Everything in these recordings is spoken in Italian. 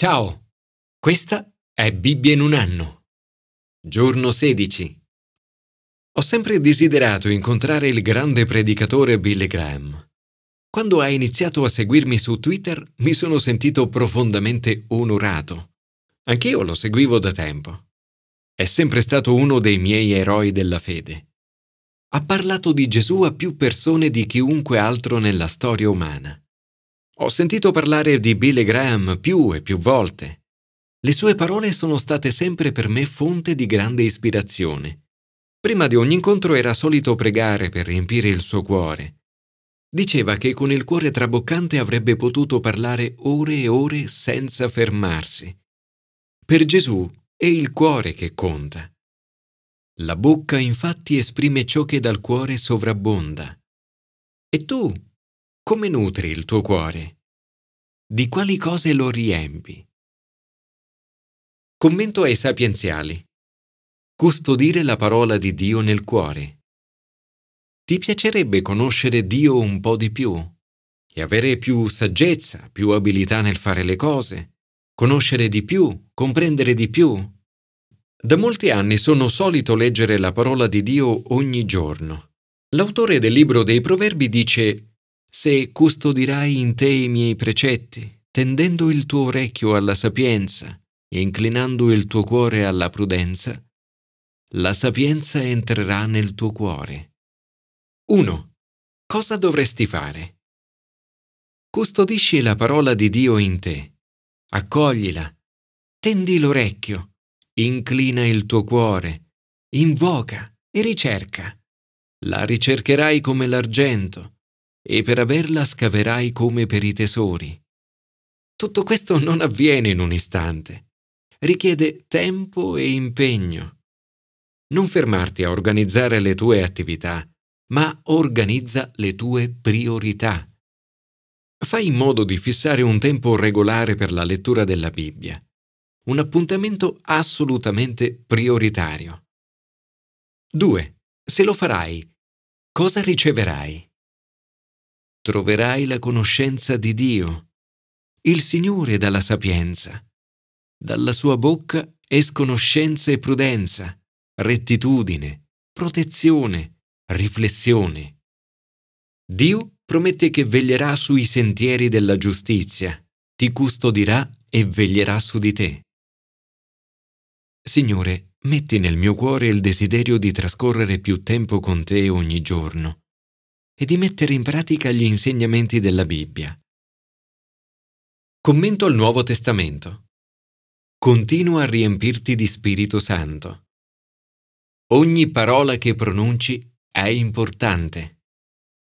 Ciao, questa è Bibbia in un anno. Giorno 16. Ho sempre desiderato incontrare il grande predicatore Billy Graham. Quando ha iniziato a seguirmi su Twitter mi sono sentito profondamente onorato. Anch'io lo seguivo da tempo. È sempre stato uno dei miei eroi della fede. Ha parlato di Gesù a più persone di chiunque altro nella storia umana. Ho sentito parlare di Billy Graham più e più volte. Le sue parole sono state sempre per me fonte di grande ispirazione. Prima di ogni incontro era solito pregare per riempire il suo cuore Diceva che con il cuore traboccante avrebbe potuto parlare ore e ore senza fermarsi. Per Gesù è il cuore che conta. La bocca infatti esprime ciò che dal cuore sovrabbonda. E tu, come nutri il tuo cuore? Di quali cose lo riempi? Commento ai sapienziali. Custodire la parola di Dio nel cuore. Ti piacerebbe conoscere Dio un po' di più e avere più saggezza, più abilità nel fare le cose, conoscere di più, comprendere di più? Da molti anni sono solito leggere la parola di Dio ogni giorno. L'autore del libro dei Proverbi dice Se custodirai in te i miei precetti, tendendo il tuo orecchio alla sapienza e inclinando il tuo cuore alla prudenza, la sapienza entrerà nel tuo cuore 1. Cosa dovresti fare? Custodisci la parola di Dio in te. Accoglila. Tendi l'orecchio. Inclina il tuo cuore. Invoca e ricerca. La ricercherai come l'argento e per averla scaverai come per i tesori. Tutto questo non avviene in un istante. Richiede tempo e impegno. Non fermarti a organizzare le tue attività ma organizza le tue priorità. Fai in modo di fissare un tempo regolare per la lettura della Bibbia, un appuntamento assolutamente prioritario. 2. Se lo farai, cosa riceverai? Troverai la conoscenza di Dio. Il Signore dà la sapienza. Dalla sua bocca escono scienza e prudenza, rettitudine, protezione, riflessione. Dio promette che veglierà sui sentieri della giustizia, ti custodirà e veglierà su di te. Signore, metti nel mio cuore il desiderio di trascorrere più tempo con te ogni giorno e di mettere in pratica gli insegnamenti della Bibbia. Commento al Nuovo Testamento. Continua a riempirti di Spirito Santo. Ogni parola che pronunci è importante.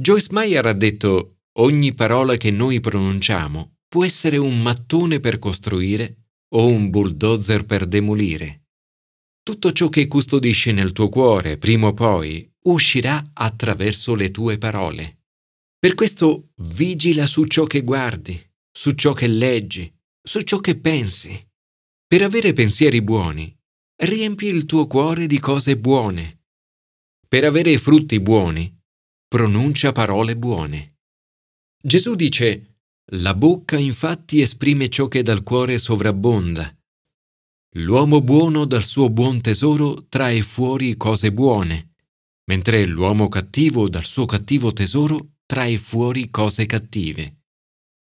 Joyce Meyer ha detto ogni parola che noi pronunciamo può essere un mattone per costruire o un bulldozer per demolire. Tutto ciò che custodisci nel tuo cuore, prima o poi, uscirà attraverso le tue parole. Per questo vigila su ciò che guardi, su ciò che leggi, su ciò che pensi. Per avere pensieri buoni, riempi il tuo cuore di cose buone per avere frutti buoni, pronuncia parole buone. Gesù dice, la bocca infatti esprime ciò che dal cuore sovrabbonda. L'uomo buono dal suo buon tesoro trae fuori cose buone, mentre l'uomo cattivo dal suo cattivo tesoro trae fuori cose cattive.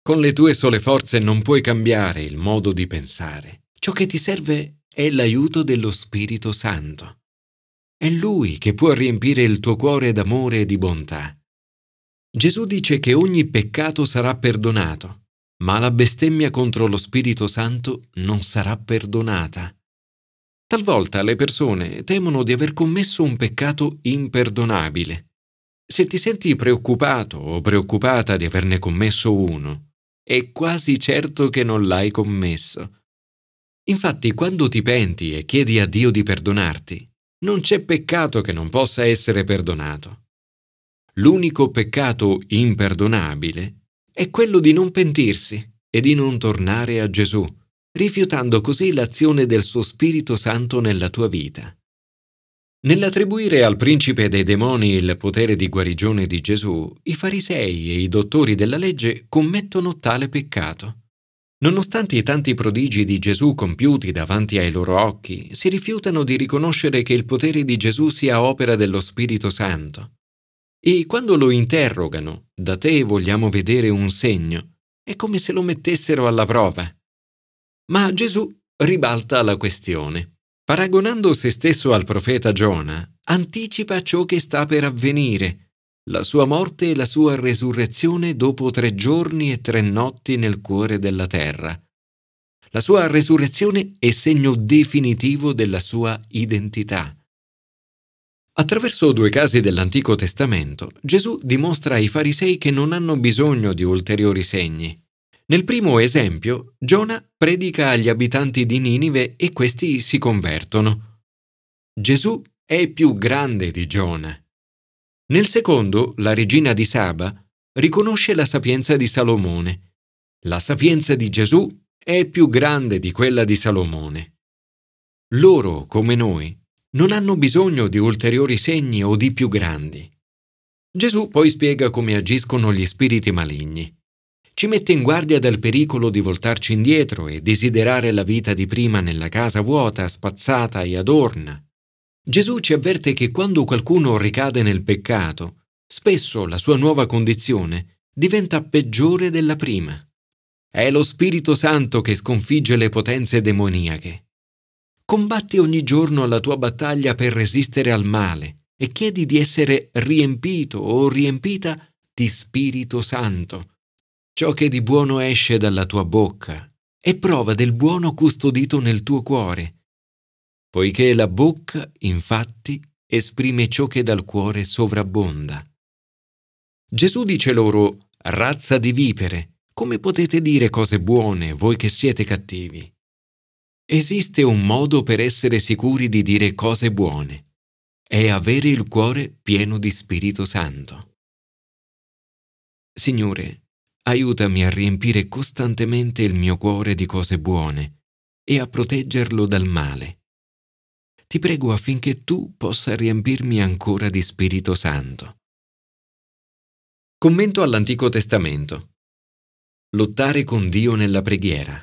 Con le tue sole forze non puoi cambiare il modo di pensare. Ciò che ti serve è l'aiuto dello Spirito Santo. È Lui che può riempire il tuo cuore d'amore e di bontà. Gesù dice che ogni peccato sarà perdonato, ma la bestemmia contro lo Spirito Santo non sarà perdonata. Talvolta le persone temono di aver commesso un peccato imperdonabile. Se ti senti preoccupato o preoccupata di averne commesso uno, è quasi certo che non l'hai commesso. Infatti, quando ti penti e chiedi a Dio di perdonarti, non c'è peccato che non possa essere perdonato. L'unico peccato imperdonabile è quello di non pentirsi e di non tornare a Gesù, rifiutando così l'azione del suo Spirito Santo nella tua vita. Nell'attribuire al principe dei demoni il potere di guarigione di Gesù, i farisei e i dottori della legge commettono tale peccato. Nonostante i tanti prodigi di Gesù compiuti davanti ai loro occhi, si rifiutano di riconoscere che il potere di Gesù sia opera dello Spirito Santo. E quando lo interrogano, da te vogliamo vedere un segno, è come se lo mettessero alla prova. Ma Gesù ribalta la questione. Paragonando se stesso al profeta Giona, anticipa ciò che sta per avvenire la sua morte e la sua resurrezione dopo tre giorni e tre notti nel cuore della terra. La sua resurrezione è segno definitivo della sua identità. Attraverso due casi dell'Antico Testamento, Gesù dimostra ai farisei che non hanno bisogno di ulteriori segni. Nel primo esempio, Giona predica agli abitanti di Ninive e questi si convertono. Gesù è più grande di Giona. Nel secondo, la regina di Saba riconosce la sapienza di Salomone. La sapienza di Gesù è più grande di quella di Salomone. Loro, come noi, non hanno bisogno di ulteriori segni o di più grandi. Gesù poi spiega come agiscono gli spiriti maligni. Ci mette in guardia dal pericolo di voltarci indietro e desiderare la vita di prima nella casa vuota, spazzata e adorna. Gesù ci avverte che quando qualcuno ricade nel peccato, spesso la sua nuova condizione diventa peggiore della prima. È lo Spirito Santo che sconfigge le potenze demoniache. Combatti ogni giorno la tua battaglia per resistere al male e chiedi di essere riempito o riempita di Spirito Santo. Ciò che di buono esce dalla tua bocca è prova del buono custodito nel tuo cuore poiché la bocca, infatti, esprime ciò che dal cuore sovrabbonda. Gesù dice loro, razza di vipere, come potete dire cose buone voi che siete cattivi? Esiste un modo per essere sicuri di dire cose buone. È avere il cuore pieno di Spirito Santo. Signore, aiutami a riempire costantemente il mio cuore di cose buone e a proteggerlo dal male ti prego affinché tu possa riempirmi ancora di Spirito Santo. Commento all'Antico Testamento. Lottare con Dio nella preghiera.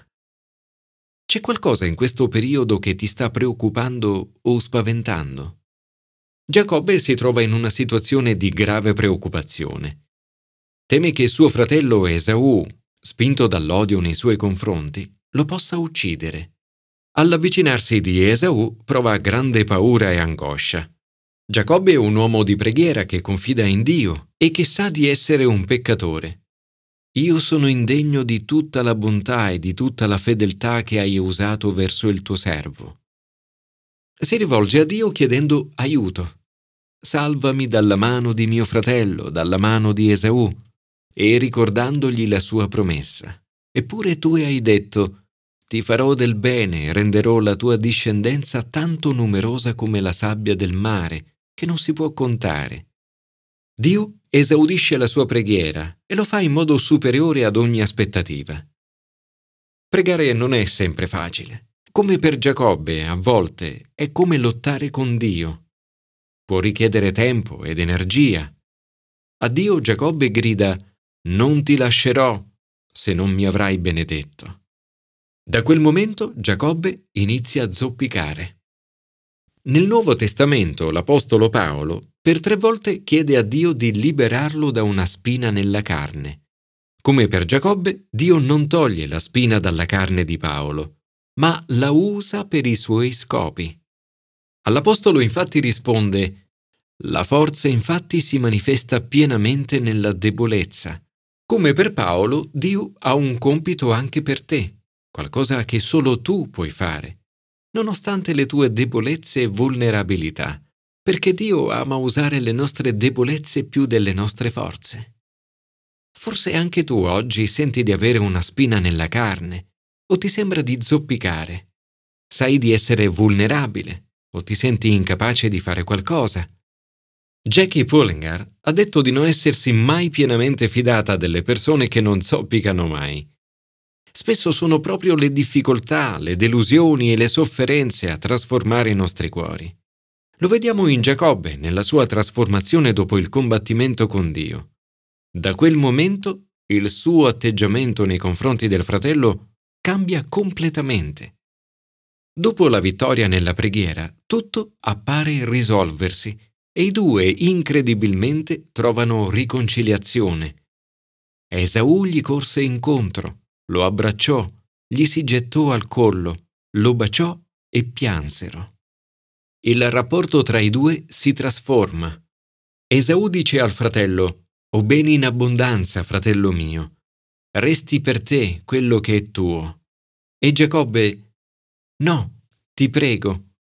C'è qualcosa in questo periodo che ti sta preoccupando o spaventando? Giacobbe si trova in una situazione di grave preoccupazione. Teme che suo fratello Esaù, spinto dall'odio nei suoi confronti, lo possa uccidere. All'avvicinarsi di Esaù prova grande paura e angoscia. Giacobbe è un uomo di preghiera che confida in Dio e che sa di essere un peccatore. Io sono indegno di tutta la bontà e di tutta la fedeltà che hai usato verso il tuo servo. Si rivolge a Dio chiedendo aiuto. Salvami dalla mano di mio fratello, dalla mano di Esaù, e ricordandogli la sua promessa. Eppure tu hai detto, ti farò del bene renderò la tua discendenza tanto numerosa come la sabbia del mare, che non si può contare. Dio esaudisce la sua preghiera e lo fa in modo superiore ad ogni aspettativa. Pregare non è sempre facile. Come per Giacobbe, a volte, è come lottare con Dio. Può richiedere tempo ed energia. A Dio Giacobbe grida Non ti lascerò se non mi avrai benedetto. Da quel momento Giacobbe inizia a zoppicare. Nel Nuovo Testamento l'Apostolo Paolo per tre volte chiede a Dio di liberarlo da una spina nella carne. Come per Giacobbe, Dio non toglie la spina dalla carne di Paolo, ma la usa per i suoi scopi. All'Apostolo infatti risponde La forza infatti si manifesta pienamente nella debolezza. Come per Paolo, Dio ha un compito anche per te qualcosa che solo tu puoi fare, nonostante le tue debolezze e vulnerabilità, perché Dio ama usare le nostre debolezze più delle nostre forze. Forse anche tu oggi senti di avere una spina nella carne o ti sembra di zoppicare. Sai di essere vulnerabile o ti senti incapace di fare qualcosa. Jackie Pullinger ha detto di non essersi mai pienamente fidata delle persone che non zoppicano mai. Spesso sono proprio le difficoltà, le delusioni e le sofferenze a trasformare i nostri cuori. Lo vediamo in Giacobbe nella sua trasformazione dopo il combattimento con Dio. Da quel momento il suo atteggiamento nei confronti del fratello cambia completamente. Dopo la vittoria nella preghiera, tutto appare risolversi e i due incredibilmente trovano riconciliazione. Esaù gli corse incontro, lo abbracciò, gli si gettò al collo, lo baciò e piansero. Il rapporto tra i due si trasforma. Esaù dice al fratello, Ho beni in abbondanza, fratello mio. Resti per te quello che è tuo. E Giacobbe, No, ti prego.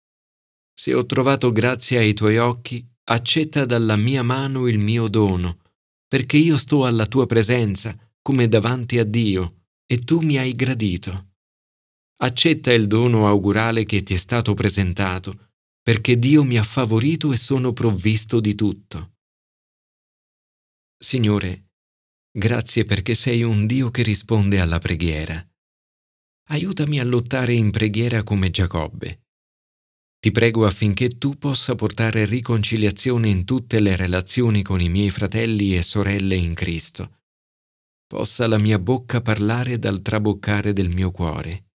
Se ho trovato grazia ai tuoi occhi, accetta dalla mia mano il mio dono, perché io sto alla tua presenza come davanti a Dio, e tu mi hai gradito. Accetta il dono augurale che ti è stato presentato, perché Dio mi ha favorito e sono provvisto di tutto. Signore, grazie perché sei un Dio che risponde alla preghiera. Aiutami a lottare in preghiera come Giacobbe. Ti prego affinché tu possa portare riconciliazione in tutte le relazioni con i miei fratelli e sorelle in Cristo. Possa la mia bocca parlare dal traboccare del mio cuore